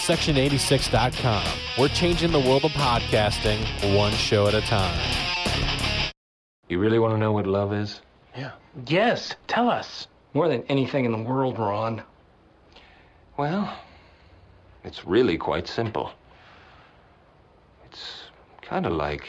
Section86.com. We're changing the world of podcasting one show at a time. You really want to know what love is? Yeah. Yes, tell us. More than anything in the world, Ron. Well, it's really quite simple. It's kind of like.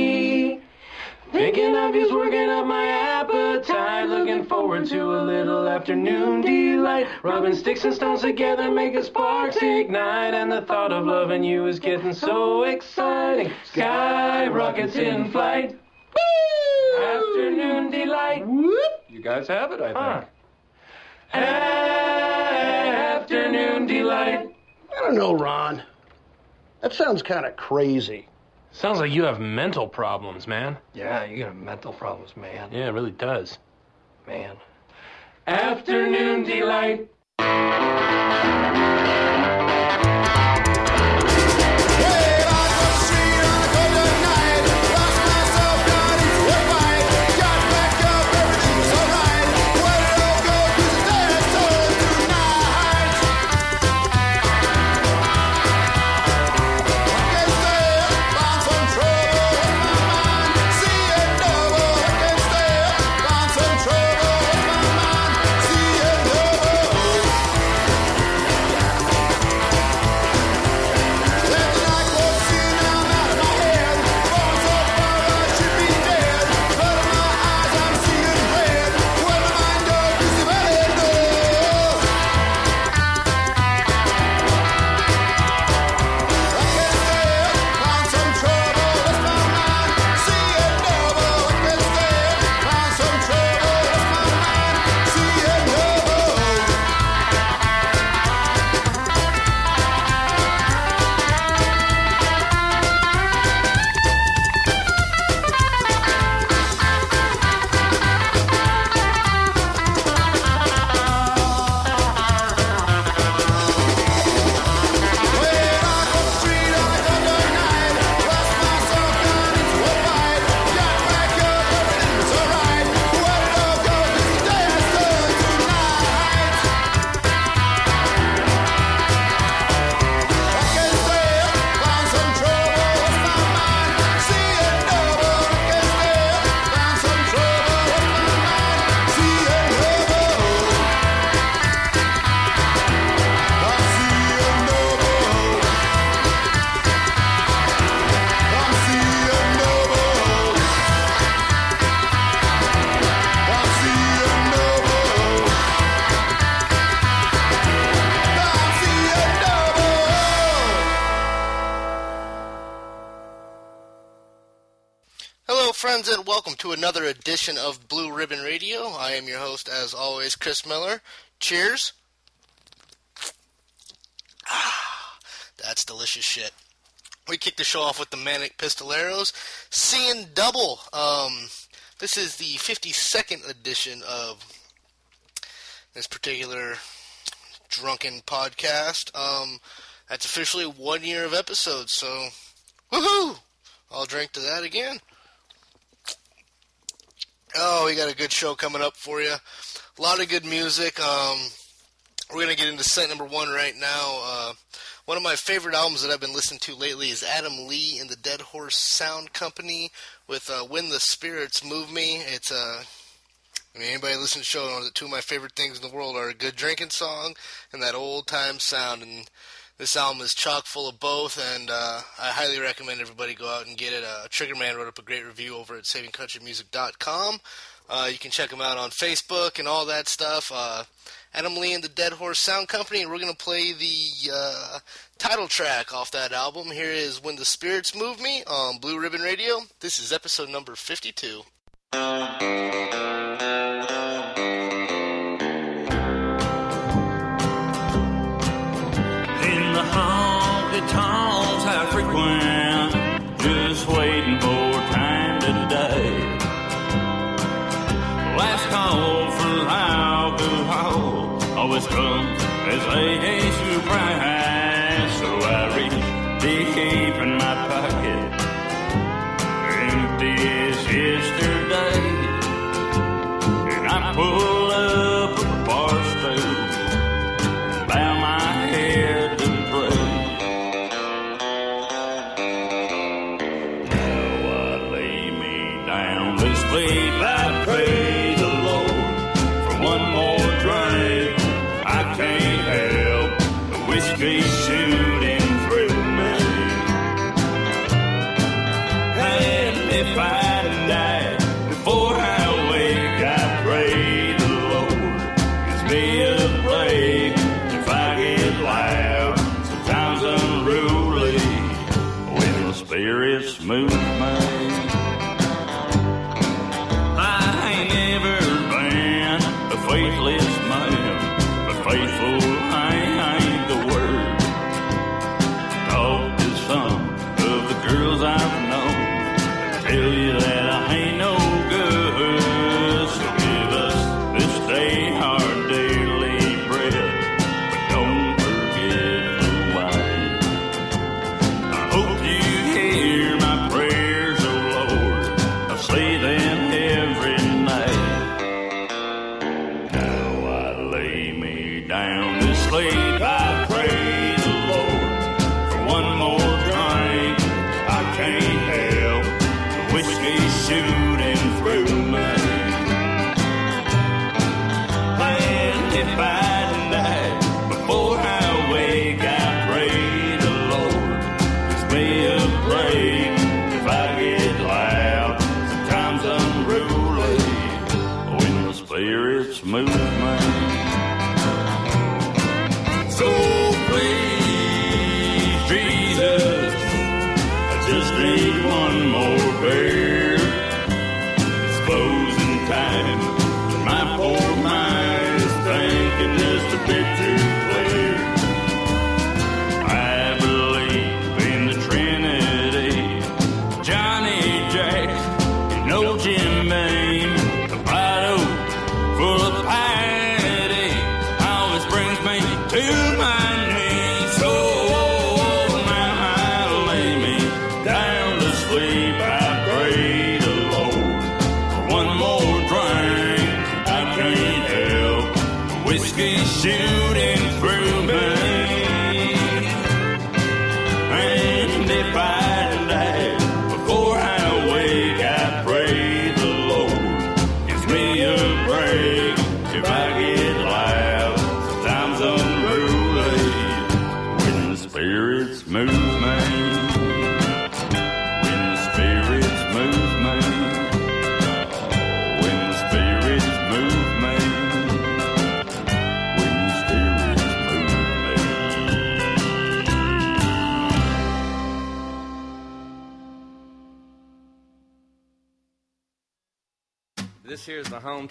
Thinking of you's working up my appetite. Looking forward to a little afternoon delight. Rubbing sticks and stones together, making sparks ignite. And the thought of loving you is getting so exciting. Sky rockets in flight. Afternoon delight. You guys have it, I think. Afternoon delight. I don't know, Ron. That sounds kind of crazy. Sounds like you have mental problems, man. Yeah, you got mental problems, man. Yeah, it really does. Man. Afternoon delight. Another edition of Blue Ribbon Radio. I am your host, as always, Chris Miller. Cheers. Ah, that's delicious shit. We kick the show off with the Manic Pistoleros. Seeing Double. Um, this is the 52nd edition of this particular drunken podcast. Um, that's officially one year of episodes, so woohoo! I'll drink to that again. Oh, we got a good show coming up for you. A lot of good music. Um, we're gonna get into set number one right now. Uh, one of my favorite albums that I've been listening to lately is Adam Lee and the Dead Horse Sound Company with uh, "When the Spirits Move Me." It's uh, I mean, anybody listen to the show knows that two of my favorite things in the world are a good drinking song and that old time sound. And this album is chock full of both, and uh, I highly recommend everybody go out and get it. Uh, Triggerman wrote up a great review over at SavingCountryMusic.com. Uh, you can check him out on Facebook and all that stuff. Uh, Adam Lee and the Dead Horse Sound Company, and we're going to play the uh, title track off that album. Here is When the Spirits Move Me on Blue Ribbon Radio. This is episode number 52. place where I so I reach the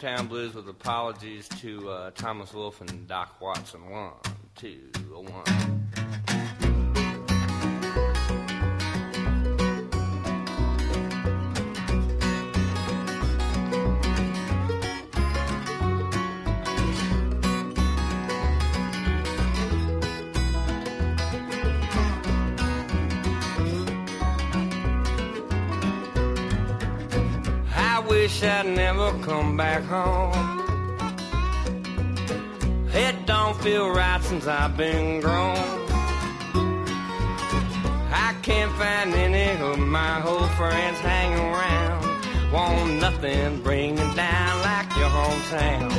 Hometown Blues with apologies to uh, Thomas Wolfe and Doc Watson. One, two, one. wish I'd never come back home. It don't feel right since I've been grown. I can't find any of my old friends hanging around. Want nothing bringing down like your hometown.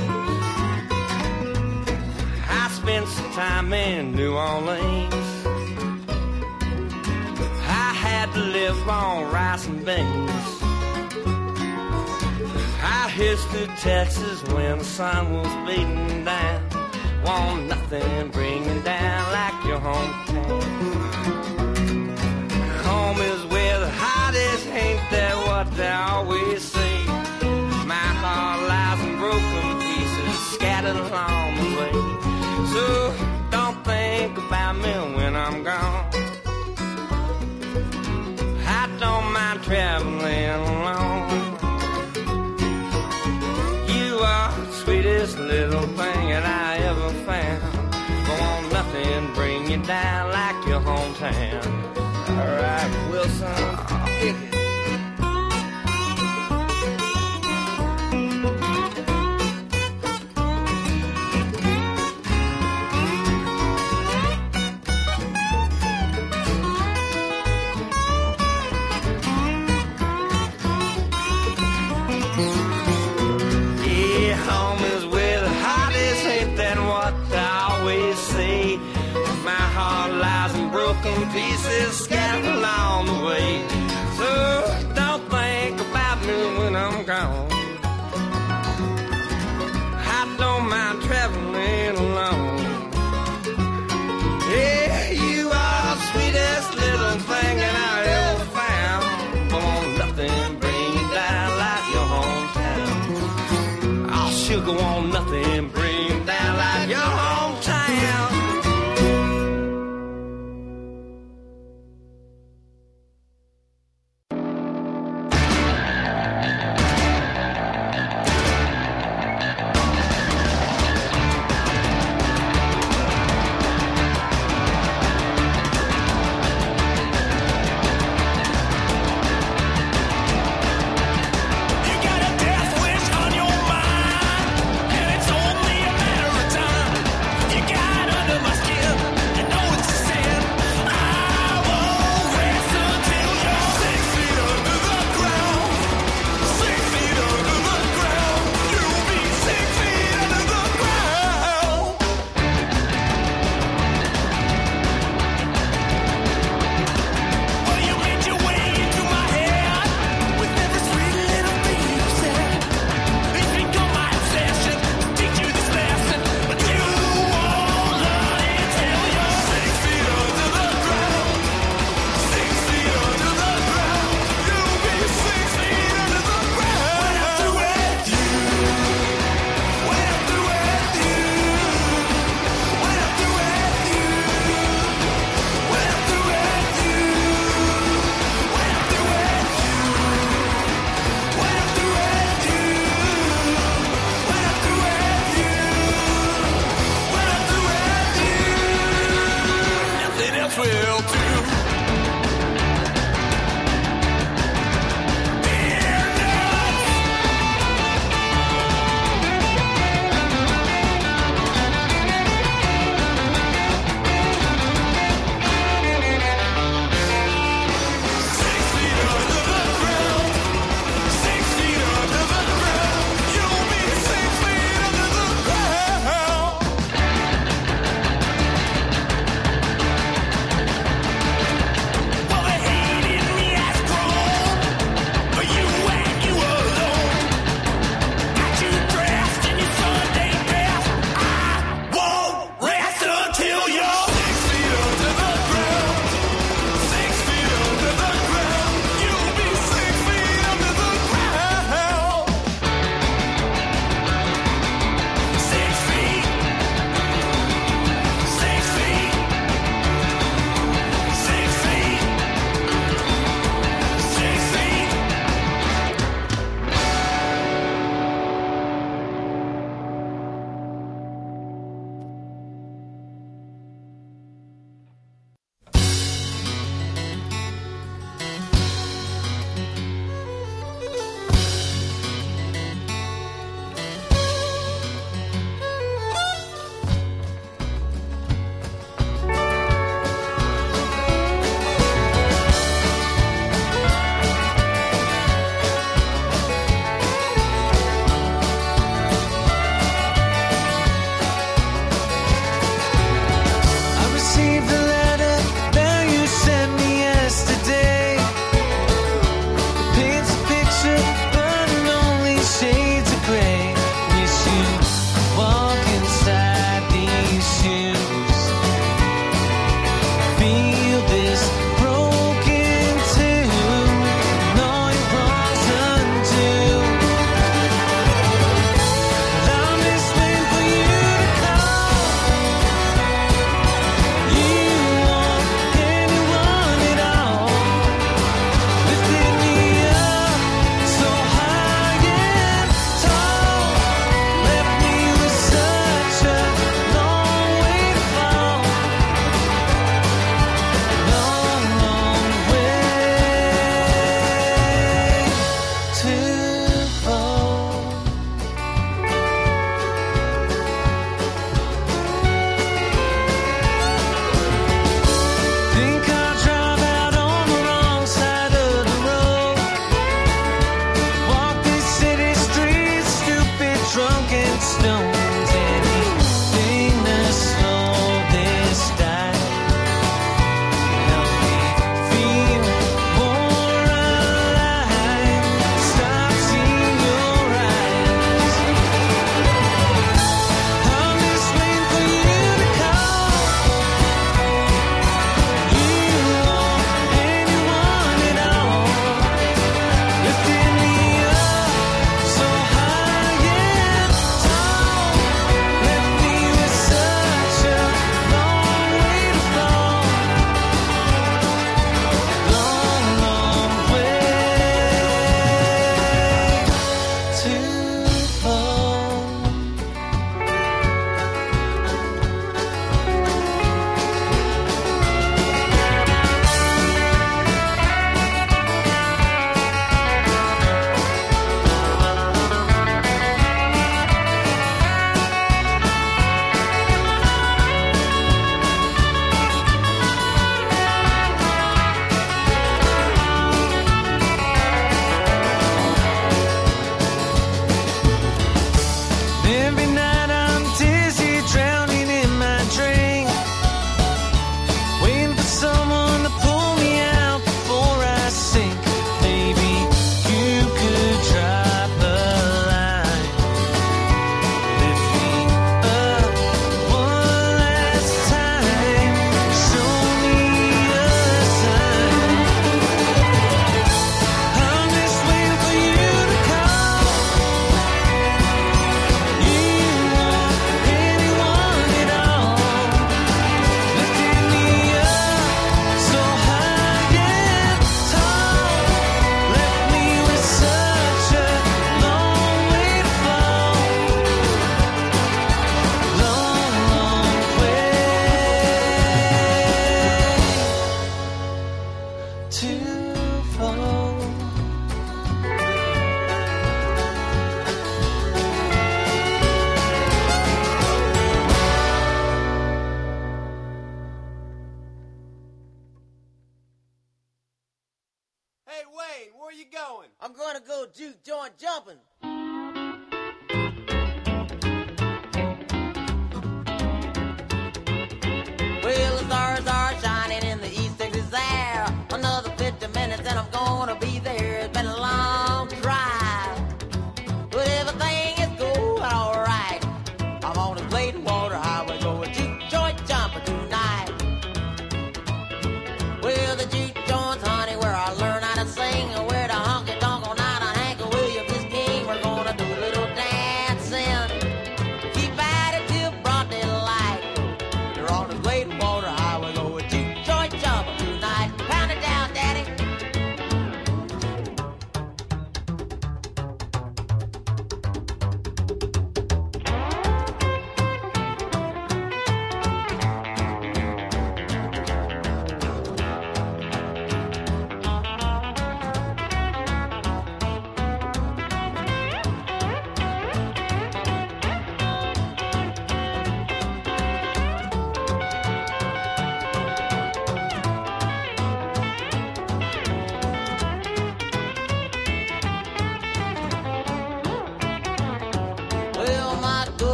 I spent some time in New Orleans. I had to live on rice and beans. I hitched to Texas when the sun was beating down. Want nothing bring me down like your hometown. Home is where the hottest, ain't that what they always say? My heart lies in broken pieces scattered along the way. So don't think about me when I'm gone. that I ever found. Don't nothing bring you down like your hometown. All right, Wilson.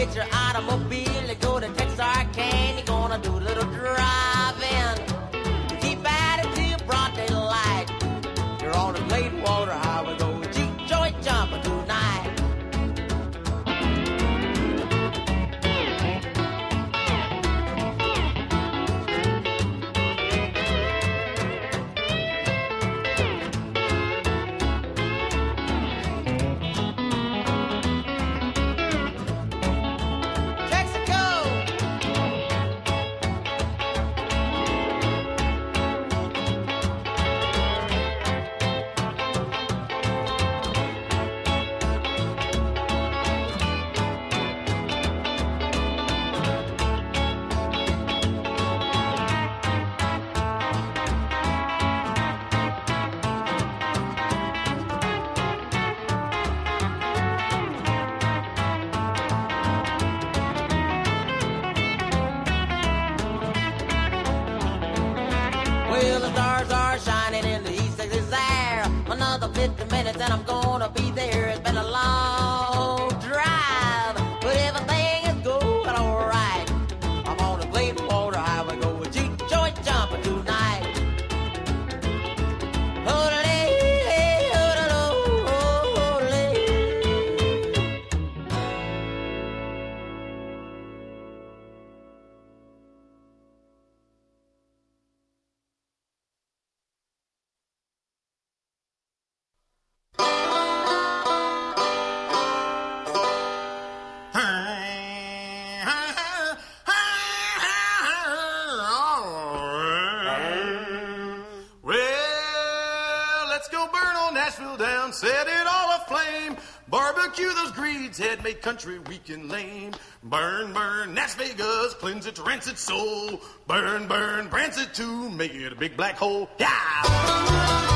get your automobile. Barbecue those greeds, head made country weak and lame. Burn, burn, Las Vegas, cleanse its rancid soul. Burn, burn, rancid to make it a big black hole. Yeah!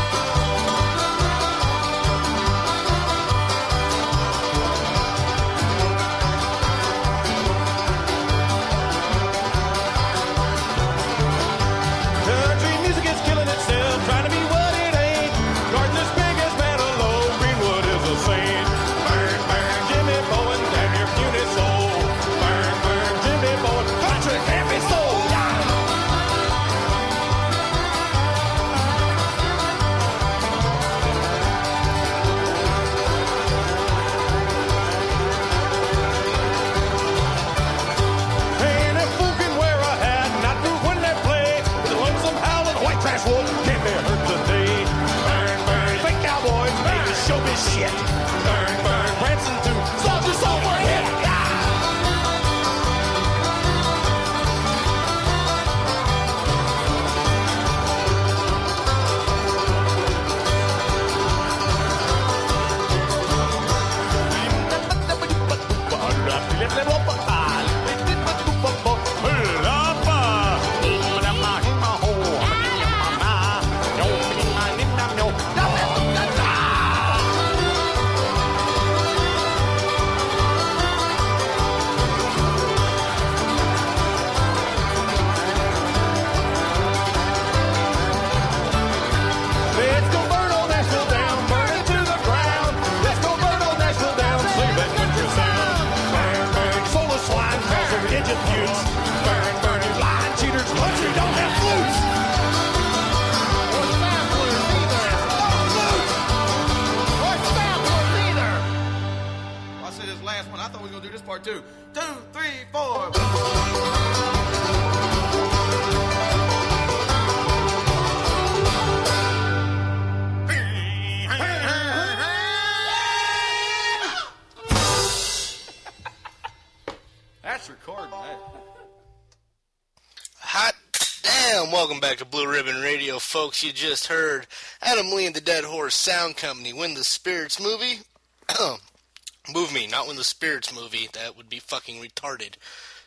Back to Blue Ribbon Radio, folks. You just heard Adam Lee and the Dead Horse Sound Company win the Spirits movie. Move me, not win the Spirits movie. That would be fucking retarded.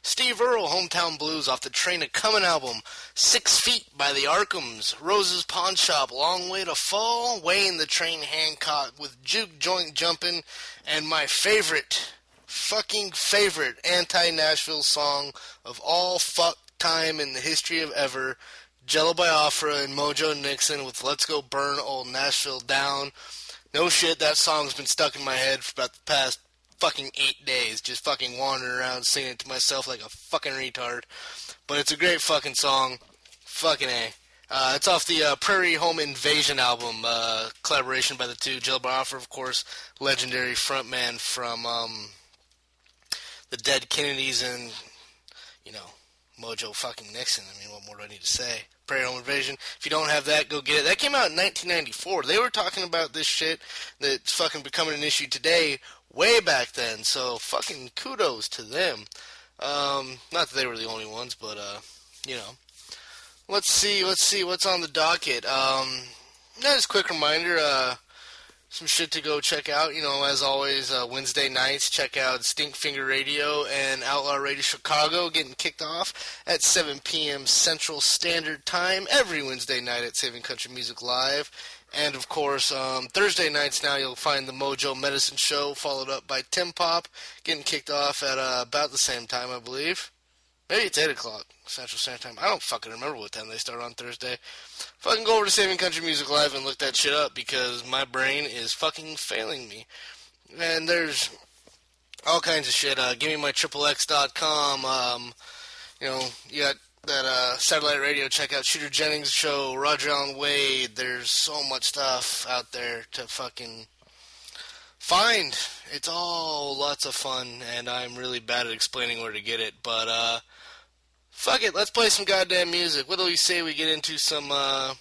Steve Earle, Hometown Blues, off the Train a Comin' album. Six Feet by the Arkhams. Rose's Pawn Shop, Long Way to Fall. Wayne the Train Hancock with Juke Joint Jumpin'. And my favorite, fucking favorite anti Nashville song of all fuck time in the history of ever. Jello Biafra and Mojo Nixon with Let's Go Burn Old Nashville Down. No shit, that song's been stuck in my head for about the past fucking eight days. Just fucking wandering around singing it to myself like a fucking retard. But it's a great fucking song. Fucking A. Uh, it's off the uh, Prairie Home Invasion album, uh, collaboration by the two. Jello Biafra, of course, legendary frontman from um, the Dead Kennedys and, you know, Mojo fucking Nixon. I mean, what more do I need to say? Home Invasion. If you don't have that, go get it. That came out in 1994. They were talking about this shit that's fucking becoming an issue today way back then. So fucking kudos to them. Um, not that they were the only ones, but uh, you know. Let's see. Let's see what's on the docket. Um, just a quick reminder. Uh, some shit to go check out. You know, as always, uh, Wednesday nights, check out Stinkfinger Radio and Outlaw Radio Chicago getting kicked off at 7 p.m. Central Standard Time every Wednesday night at Saving Country Music Live. And of course, um, Thursday nights now you'll find the Mojo Medicine Show, followed up by Tim Pop, getting kicked off at uh, about the same time, I believe. Maybe it's 8 o'clock Central Standard Time. I don't fucking remember what time they start on Thursday. Fucking go over to Saving Country Music Live and look that shit up because my brain is fucking failing me. And there's all kinds of shit. Uh, give me my XXX.com. Um, you know, you got that uh, satellite radio. Check out Shooter Jennings' show, Roger Alan Wade. There's so much stuff out there to fucking find. It's all lots of fun, and I'm really bad at explaining where to get it. But uh, fuck it, let's play some goddamn music. What do we say we get into some? Uh,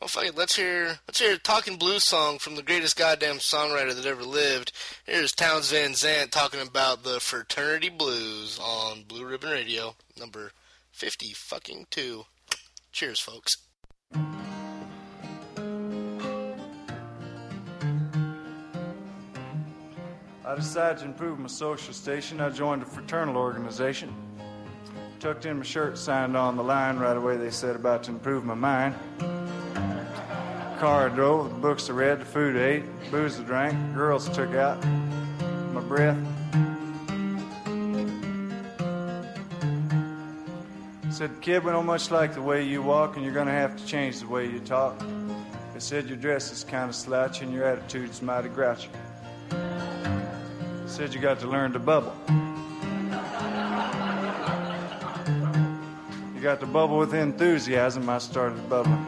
well, fuck it, let's hear let's hear a talking blues song from the greatest goddamn songwriter that ever lived. Here's Townes Van Zandt talking about the fraternity blues on Blue Ribbon Radio, number fifty fucking two. Cheers, folks. I decided to improve my social station. I joined a fraternal organization. Tucked in my shirt, signed on the line. Right away, they said about to improve my mind. Car I drove, the books I read, the food I ate, booze I drank, girls I took out, my breath. Said, kid, we don't much like the way you walk, and you're gonna have to change the way you talk. They said your dress is kind of slouchy and your attitude's mighty grouchy. Said you got to learn to bubble. Got to bubble with enthusiasm. I started bubbling.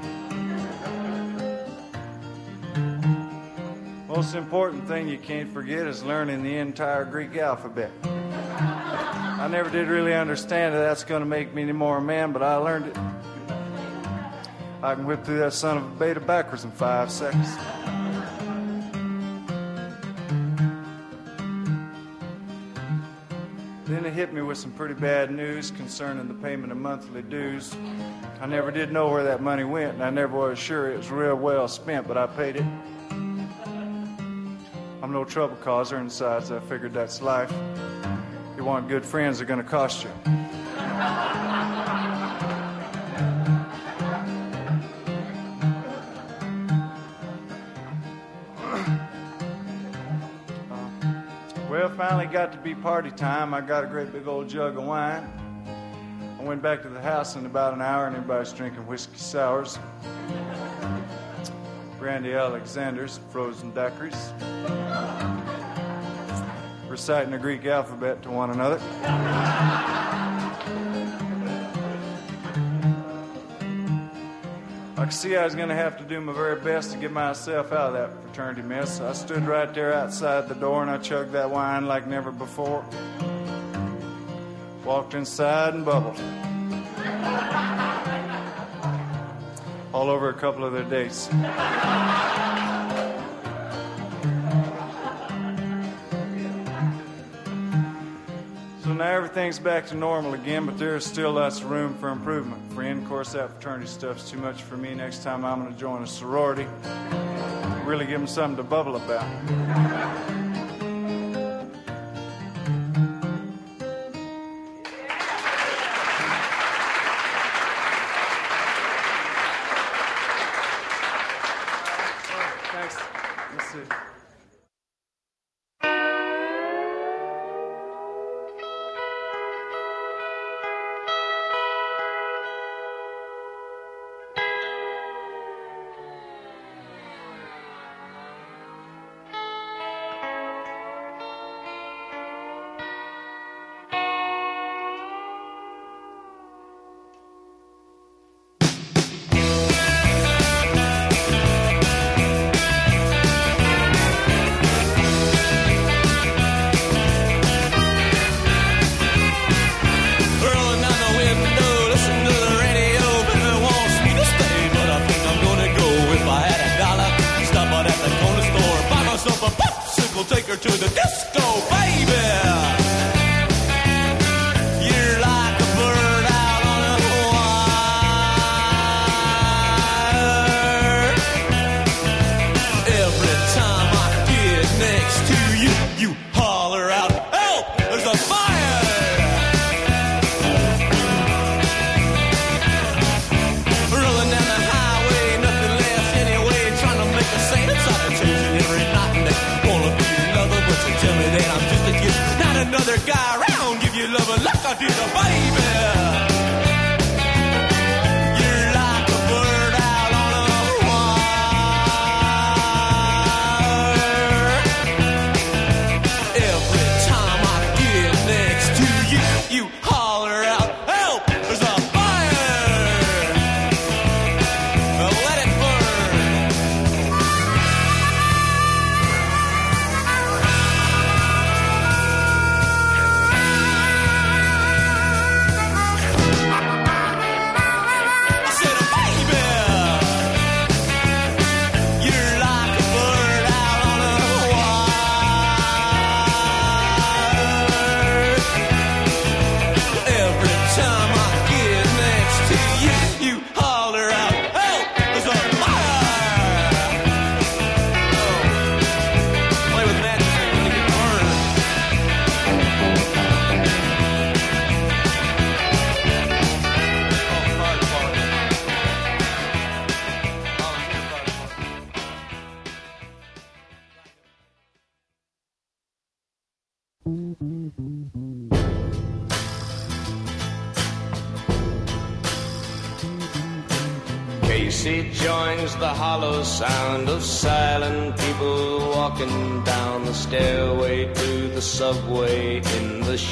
Most important thing you can't forget is learning the entire Greek alphabet. I never did really understand that that's going to make me any more a man, but I learned it. I can whip through that son of a beta backwards in five seconds. With some pretty bad news concerning the payment of monthly dues. I never did know where that money went, and I never was sure it was real well spent, but I paid it. I'm no trouble causer, and besides, I figured that's life. You want good friends, they're going to cost you. Finally got to be party time. I got a great big old jug of wine. I went back to the house in about an hour, and everybody's drinking whiskey sours, brandy Alexanders, frozen daiquiris, reciting the Greek alphabet to one another. I could see I was going to have to do my very best to get myself out of that fraternity mess. I stood right there outside the door and I chugged that wine like never before. Walked inside and bubbled. All over a couple of their dates. Everything's back to normal again, but there is still lots of room for improvement. Friend, of course, that fraternity stuff's too much for me. Next time I'm going to join a sorority. Really give them something to bubble about.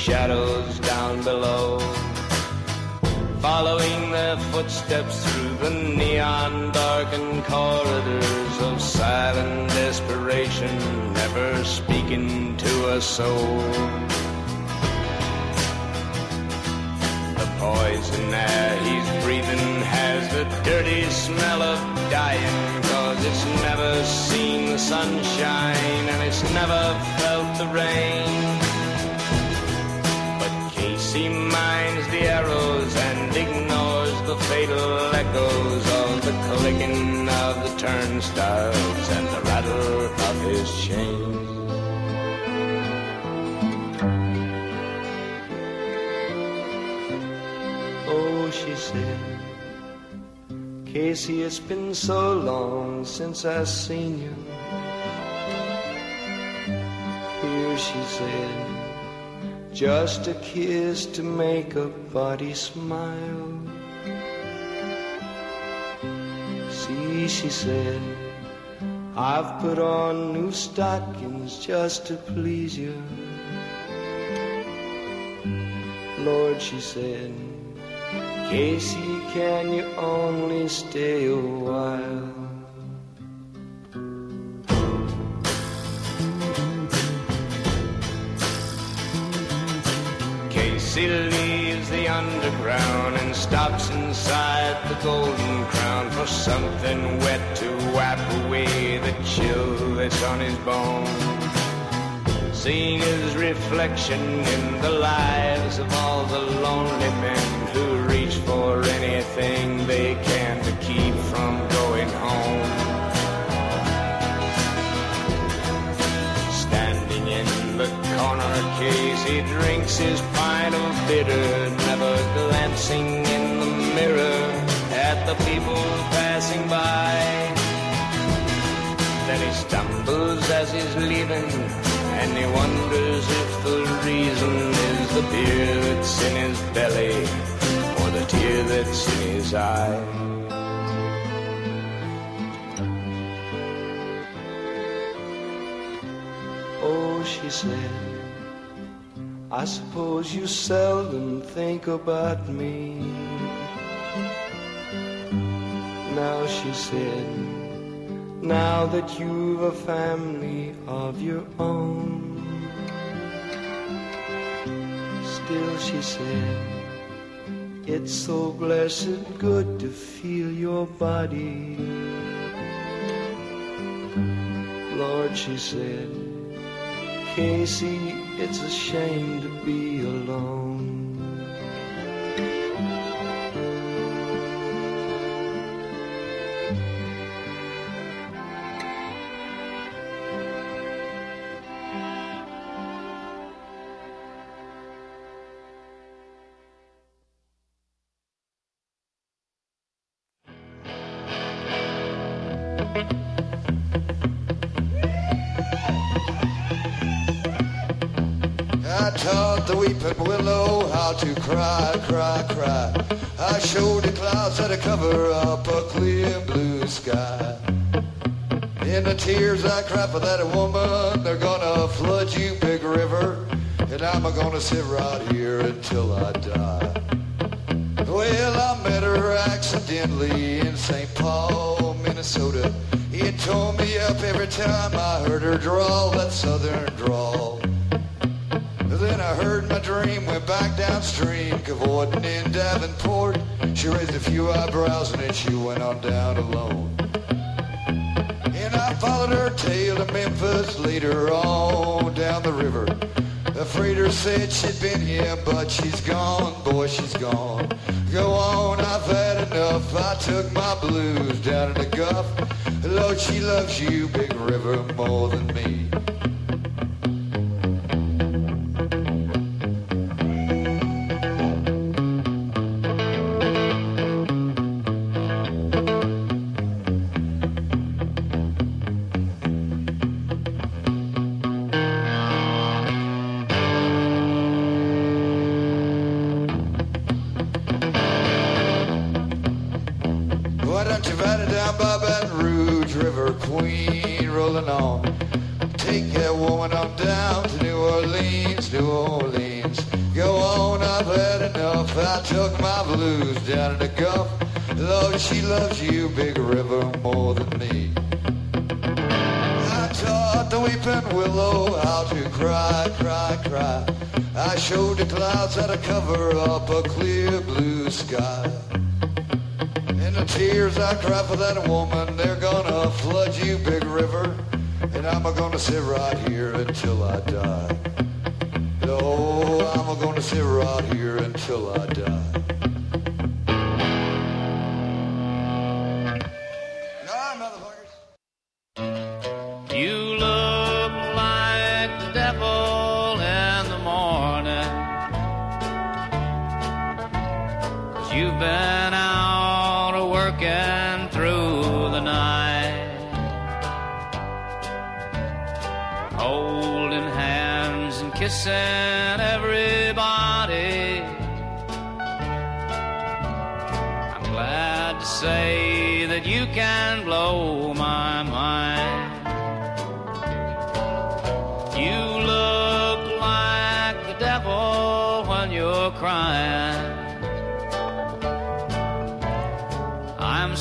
Shadows down below. Following their footsteps through the neon darkened corridors of silent desperation, never speaking to a soul. The poison air he's breathing has the dirty smell of dying. Cause it's never seen the sunshine and it's never felt the rain. And the rattle of his chains. Oh, she said, Casey, it's been so long since I seen you. Here she said, just a kiss to make a body smile. She said, I've put on new stockings just to please you. Lord, she said, Casey, can you only stay a while? Casey leaves stops inside the Golden Crown for something wet to wipe away the chill that's on his bones. Seeing his reflection in the lives of all the lonely men who reach for anything they he drinks his pint of bitter, never glancing in the mirror at the people passing by. Then he stumbles as he's leaving, and he wonders if the reason is the beer that's in his belly or the tear that's in his eye. Oh, she said, I suppose you seldom think about me. Now she said, now that you've a family of your own. Still, she said, it's so blessed good to feel your body. Lord, she said, Casey, it's a shame to be alone. To cry, cry, cry. I showed the clouds to cover up a clear blue sky. In the tears I cry for that woman, they're gonna flood you, big river, and I'm gonna sit right here until I die. Well, I met her accidentally in St. Paul, Minnesota. It tore me up every time I heard her drawl that southern drawl. Then I heard my dream went back downstream, cavorting in Davenport. She raised a few eyebrows and then she went on down alone. And I followed her tail to Memphis later on down the river. The freighter said she'd been here, but she's gone, boy, she's gone. Go on, I've had enough. I took my blues down in the Gulf. Lord, she loves you, big river, more than me. Sit right here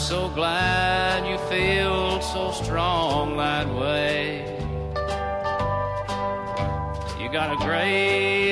so glad you feel so strong that way. You got a great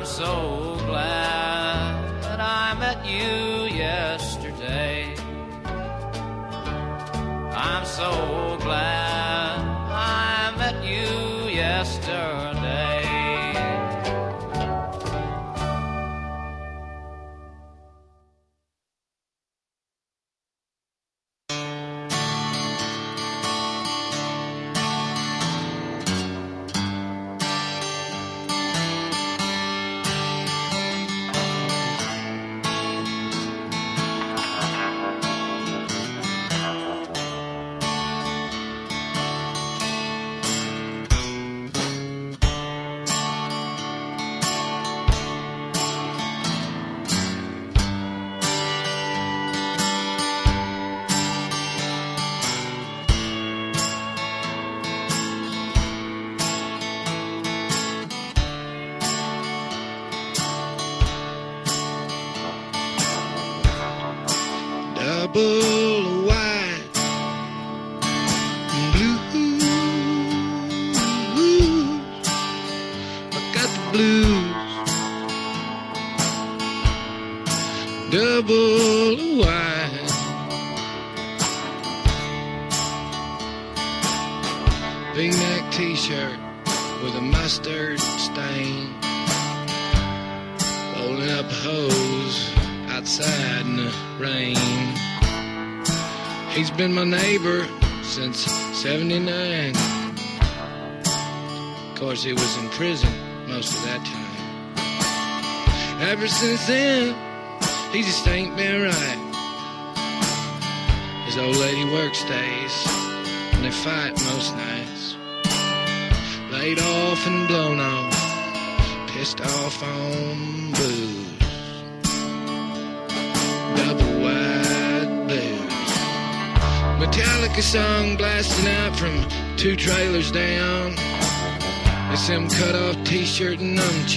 I'm so glad that I met you yesterday. I'm so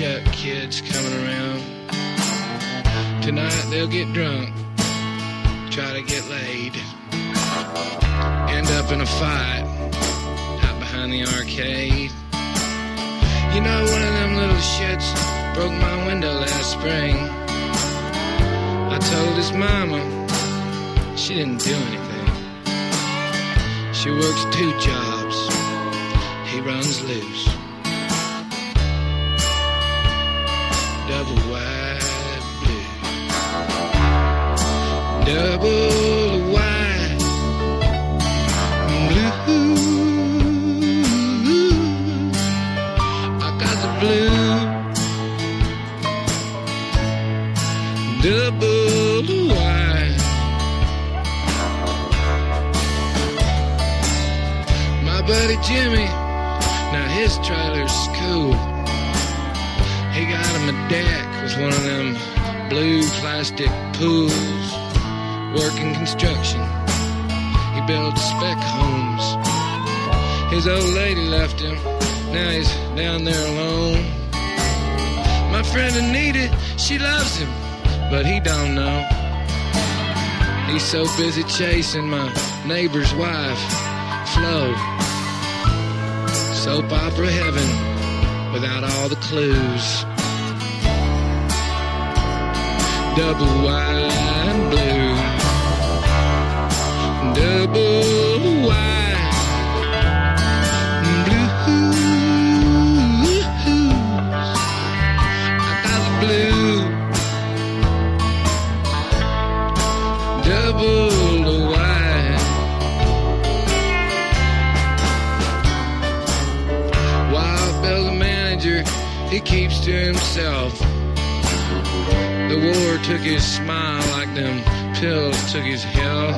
chuck kids coming around. Tonight they'll get drunk, try to get laid, end up in a fight out behind the arcade. You know, one of them little shits broke my window last spring. I told his mama she didn't do anything. She works two jobs, he runs loose. double wide blue. Double wide blue. I got the blue. Double wide. My buddy Jimmy. Deck with one of them blue plastic pools. Working construction. He builds spec homes. His old lady left him. Now he's down there alone. My friend Anita, she loves him, but he don't know. He's so busy chasing my neighbor's wife, Flo. Soap opera heaven without all the clues. Double wide blue. Double wide blues. I got the blue. Double wide. Wild Bill, the manager, he keeps to himself. War took his smile like them pills took his health.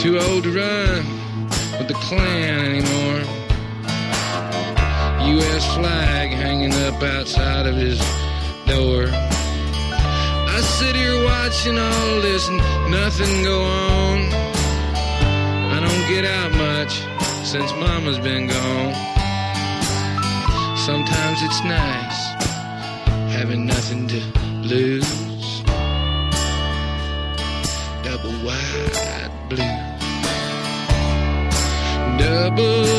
Too old to run with the Klan anymore. U.S. flag hanging up outside of his door. I sit here watching all this and nothing go on. I don't get out much since Mama's been gone. Sometimes it's nice having nothing to lose. Double wide blue. Double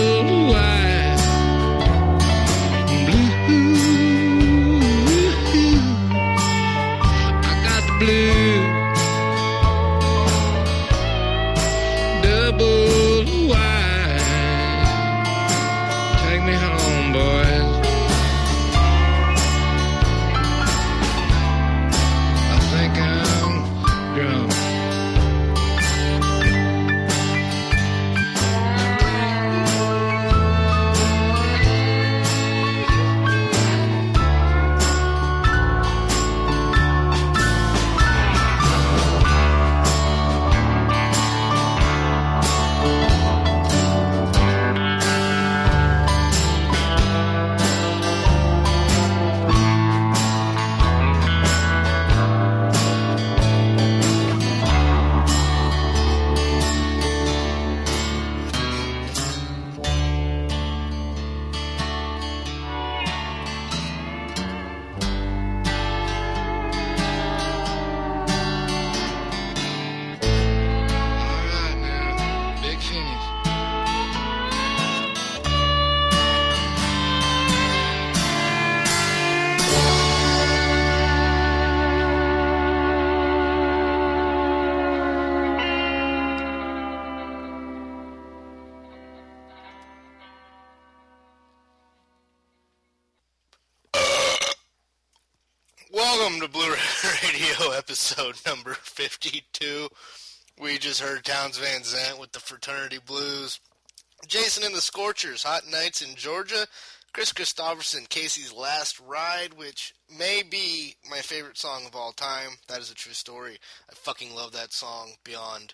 Townes Van Zandt with the Fraternity Blues. Jason and the Scorchers, Hot Nights in Georgia. Kris Kristofferson, Casey's Last Ride, which may be my favorite song of all time. That is a true story. I fucking love that song beyond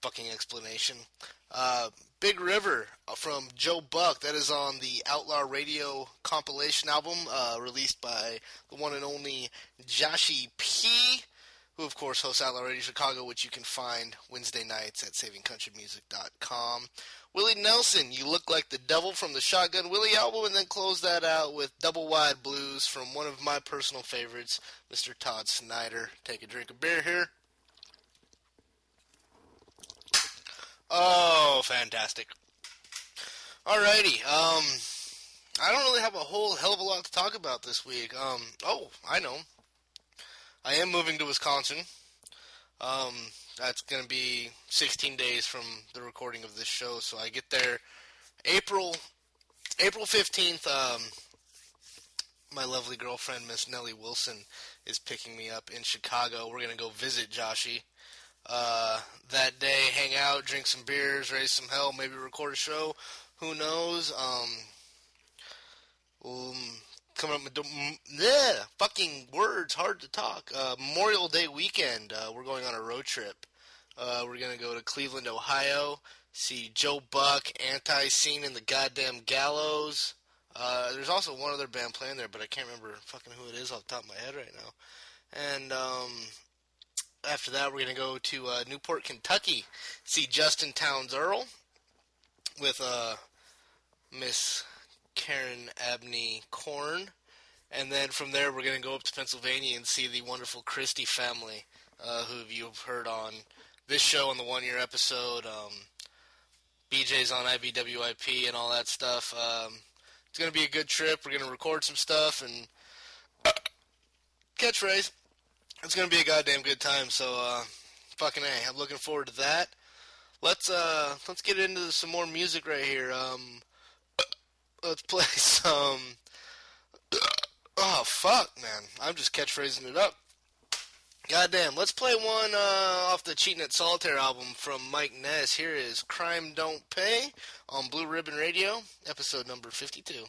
fucking explanation. Uh, Big River uh, from Joe Buck. That is on the Outlaw Radio compilation album uh, released by the one and only Joshy P, who of course hosts Outlaw Radio Chicago, which you can find Wednesday nights at SavingCountryMusic.com. Willie Nelson, You Look Like the Devil from the Shotgun Willie album, and then close that out with Double Wide Blues from one of my personal favorites, Mr. Todd Snider. Take a drink of beer here. Oh, fantastic. Alrighty. Um, I don't really have a whole hell of a lot to talk about this week. Um, oh, I know. I am moving to Wisconsin. Um, that's going to be 16 days from the recording of this show, so I get there April April 15th. Um, my lovely girlfriend, Miss Nellie Wilson, is picking me up in Chicago. We're going to go visit Joshy uh, that day, hang out, drink some beers, raise some hell, maybe record a show. Who knows? Um, um coming up, with the- yeah, fucking words, hard to talk. Uh, Memorial Day weekend, uh, we're going on a road trip Uh, we're gonna go to Cleveland, Ohio. See Joe Buck, Antiseen in the Goddamn Gallows. Uh, there's also one other band playing there, but I can't remember fucking who it is off the top of my head right now. And um, after that, we're gonna go to uh, Newport, Kentucky. See Justin Townes Earle with uh, Miss Karen Abney Corn. And then from there, we're going to go up to Pennsylvania and see the wonderful Christie family, uh, who you've heard on this show on the one year episode. Um, BJ's on IBWIP and all that stuff. Um, it's going to be a good trip. We're going to record some stuff and catchphrase. It's going to be a goddamn good time. So, uh, fucking a, I'm looking forward to that. Let's uh, let's get into some more music right here. Um, let's play some. Oh fuck, man! I'm just catchphrasing it up. Goddamn, let's play one uh, off the Cheating at Solitaire album from Mike Ness. Here is Crime Don't Pay on Blue Ribbon Radio, episode number 52.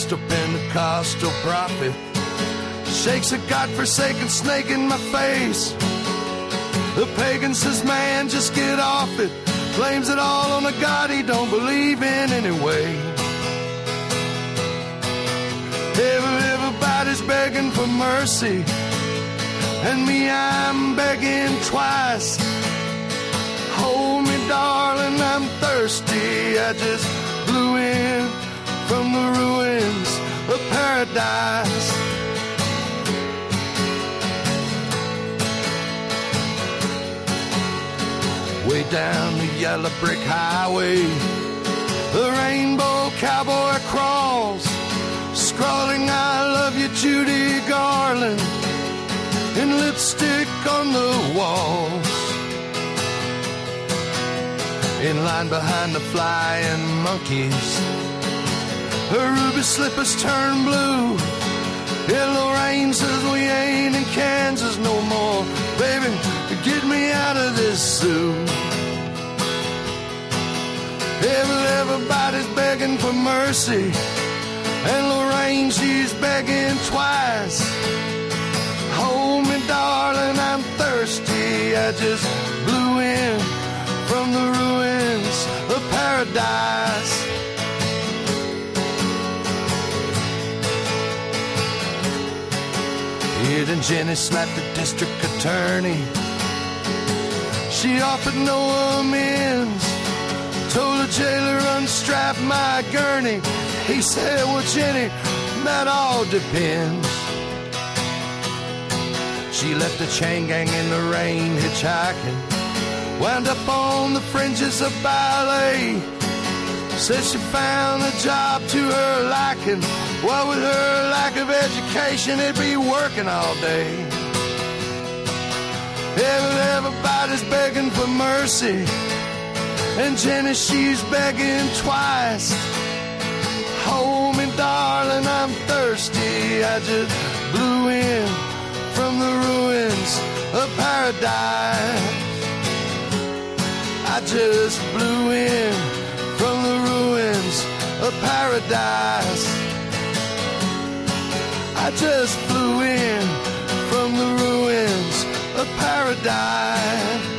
Hostile Pentecostal prophet shakes a godforsaken snake in my face. The pagan says, man, just get off it. Blames it all on a God he don't believe in anyway. Everybody's begging for mercy. And me, I'm begging twice. Hold me, darling, I'm thirsty. I just blew in from the ruins of paradise. Way down the yellow brick highway, the rainbow cowboy crawls, scrawling, I love you, Judy Garland, in lipstick on the walls. In line behind the flying monkeys, her ruby slippers turn blue. Yellow rain says we ain't in Kansas no more. Baby, get me out of this zoo. Everybody's begging for mercy. And Lorraine, she's begging twice. Hold me, darling, I'm thirsty. I just blew in from the ruins of paradise. Jenny slapped the district attorney. She offered no amends. Told the jailer unstrap my gurney. He said, Well, Jenny, that all depends. She left the chain gang in the rain hitchhiking. Wound up on the fringes of ballet. Said she found a job to her liking. What with her lack of education, it'd be working all day. Everybody's begging for mercy. And Jenny, she's begging twice. Hold me, darling, I'm thirsty. I just blew in from the ruins of paradise. I just blew in from the ruins of paradise. I just flew in from the ruins of paradise.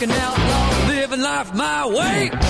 Living life my way.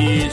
You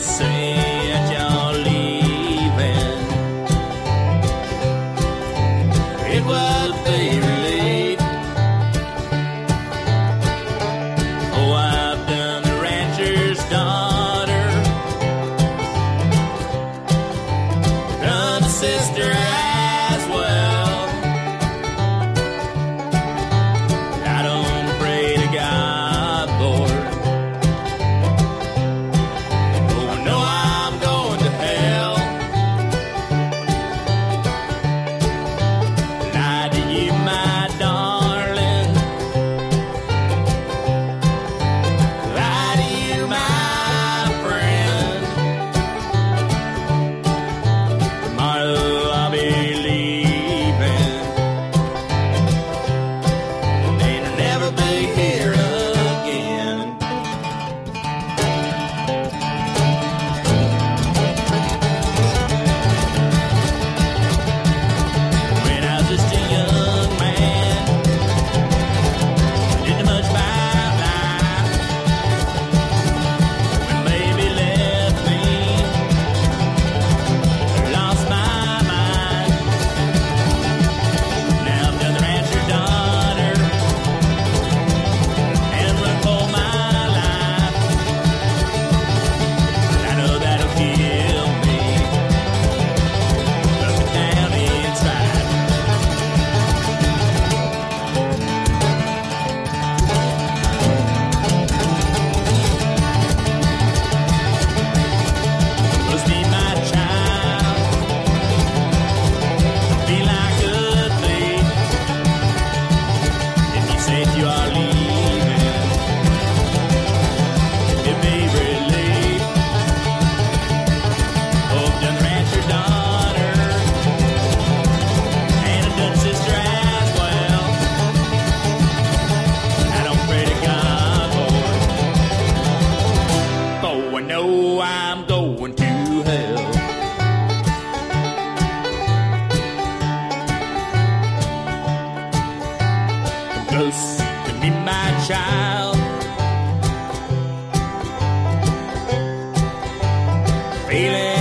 close to me, my child. Feeling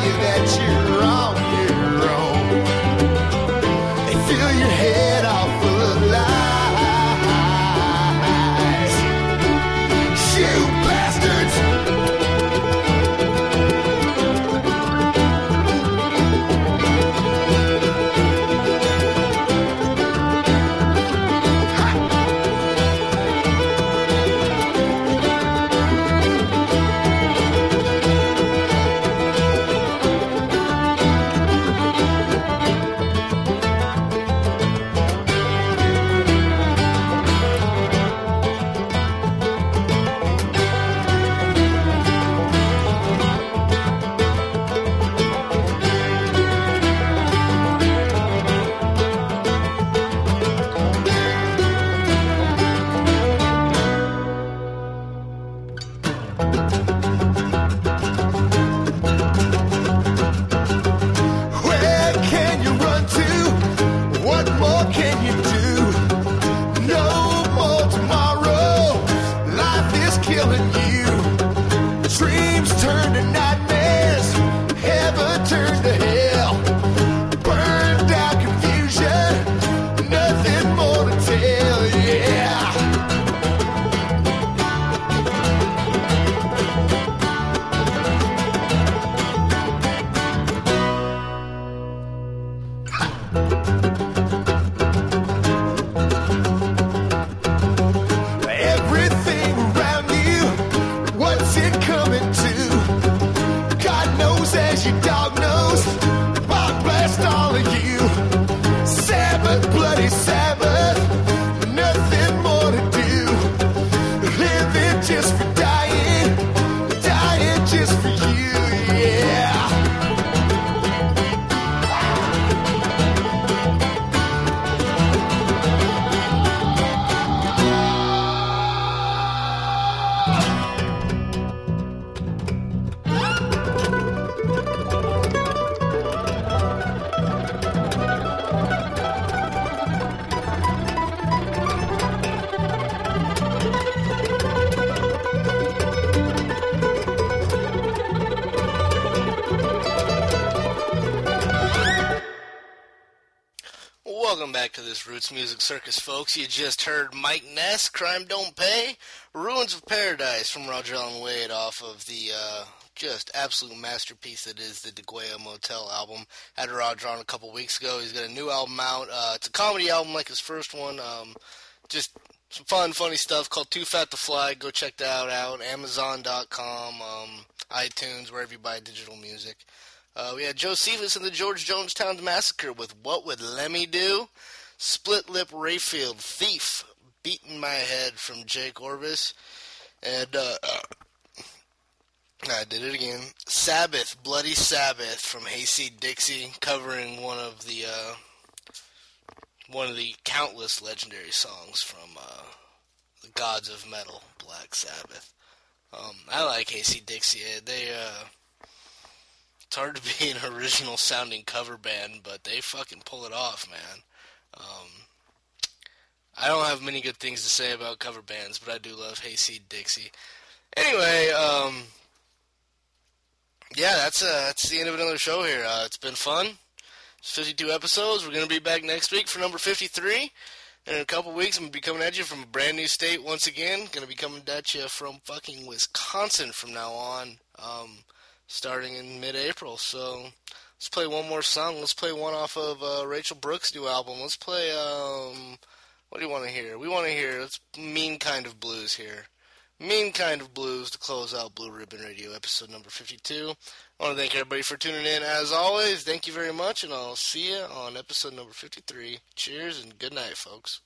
tell you Circus, folks. You just heard Mike Ness, Crime Don't Pay, Ruins of Paradise from Roger Alan Wade off of the uh, just absolute masterpiece that is the Deguello Motel album. Had Roger on a couple weeks ago. He's got a new album out. Uh, it's a comedy album like his first one. Um, just some fun, funny stuff called Too Fat to Fly. Go check that out. Amazon.com, um, iTunes, wherever you buy digital music. Uh, we had Joecephus and the George Jonestown Massacre with What Would Lemmy Do? Split Lip Rayfield, Thief, Beating My Head from Jayke Orvis. And, uh, I did it again. Sabbath, Bloody Sabbath from Hayseed Dixie, covering one of the, uh, one of the countless legendary songs from, uh, the Gods of Metal, Black Sabbath. Um, I like Hayseed Dixie. They, uh, it's hard to be an original sounding cover band, but they fucking pull it off, man. Um, I don't have many good things to say about cover bands, but I do love Hayseed Dixie. Anyway, um, yeah, that's uh, that's the end of another show here. Uh, it's been fun. It's 52 episodes. We're gonna be back next week for number 53. And in a couple weeks, I'm gonna be coming at you from a brand new state once again. Gonna be coming at you from fucking Wisconsin from now on. Um, starting in mid-April. So let's play one more song. Let's play one off of uh, Rachel Brooke's new album. Let's play. Um, what do you want to hear? We want to hear. Let's mean kind of blues here. Mean kind of blues to close out Blue Ribbon Radio episode number 52. I want to thank everybody for tuning in. As always, thank you very much, and I'll see you on episode number 53. Cheers and good night, folks.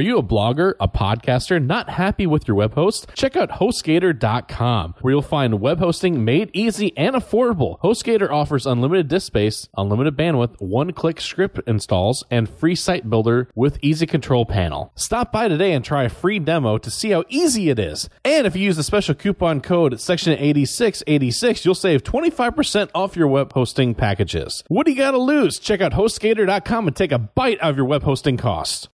Are you a blogger, a podcaster, not happy with your web host? Check out HostGator.com, where you'll find web hosting made easy and affordable. HostGator offers unlimited disk space, unlimited bandwidth, one-click script installs, and free site builder with easy control panel. Stop by today and try a free demo to see how easy it is. And if you use the special coupon code section 8686, you'll save 25% off your web hosting packages. What do you got to lose? Check out HostGator.com and take a bite out of your web hosting costs.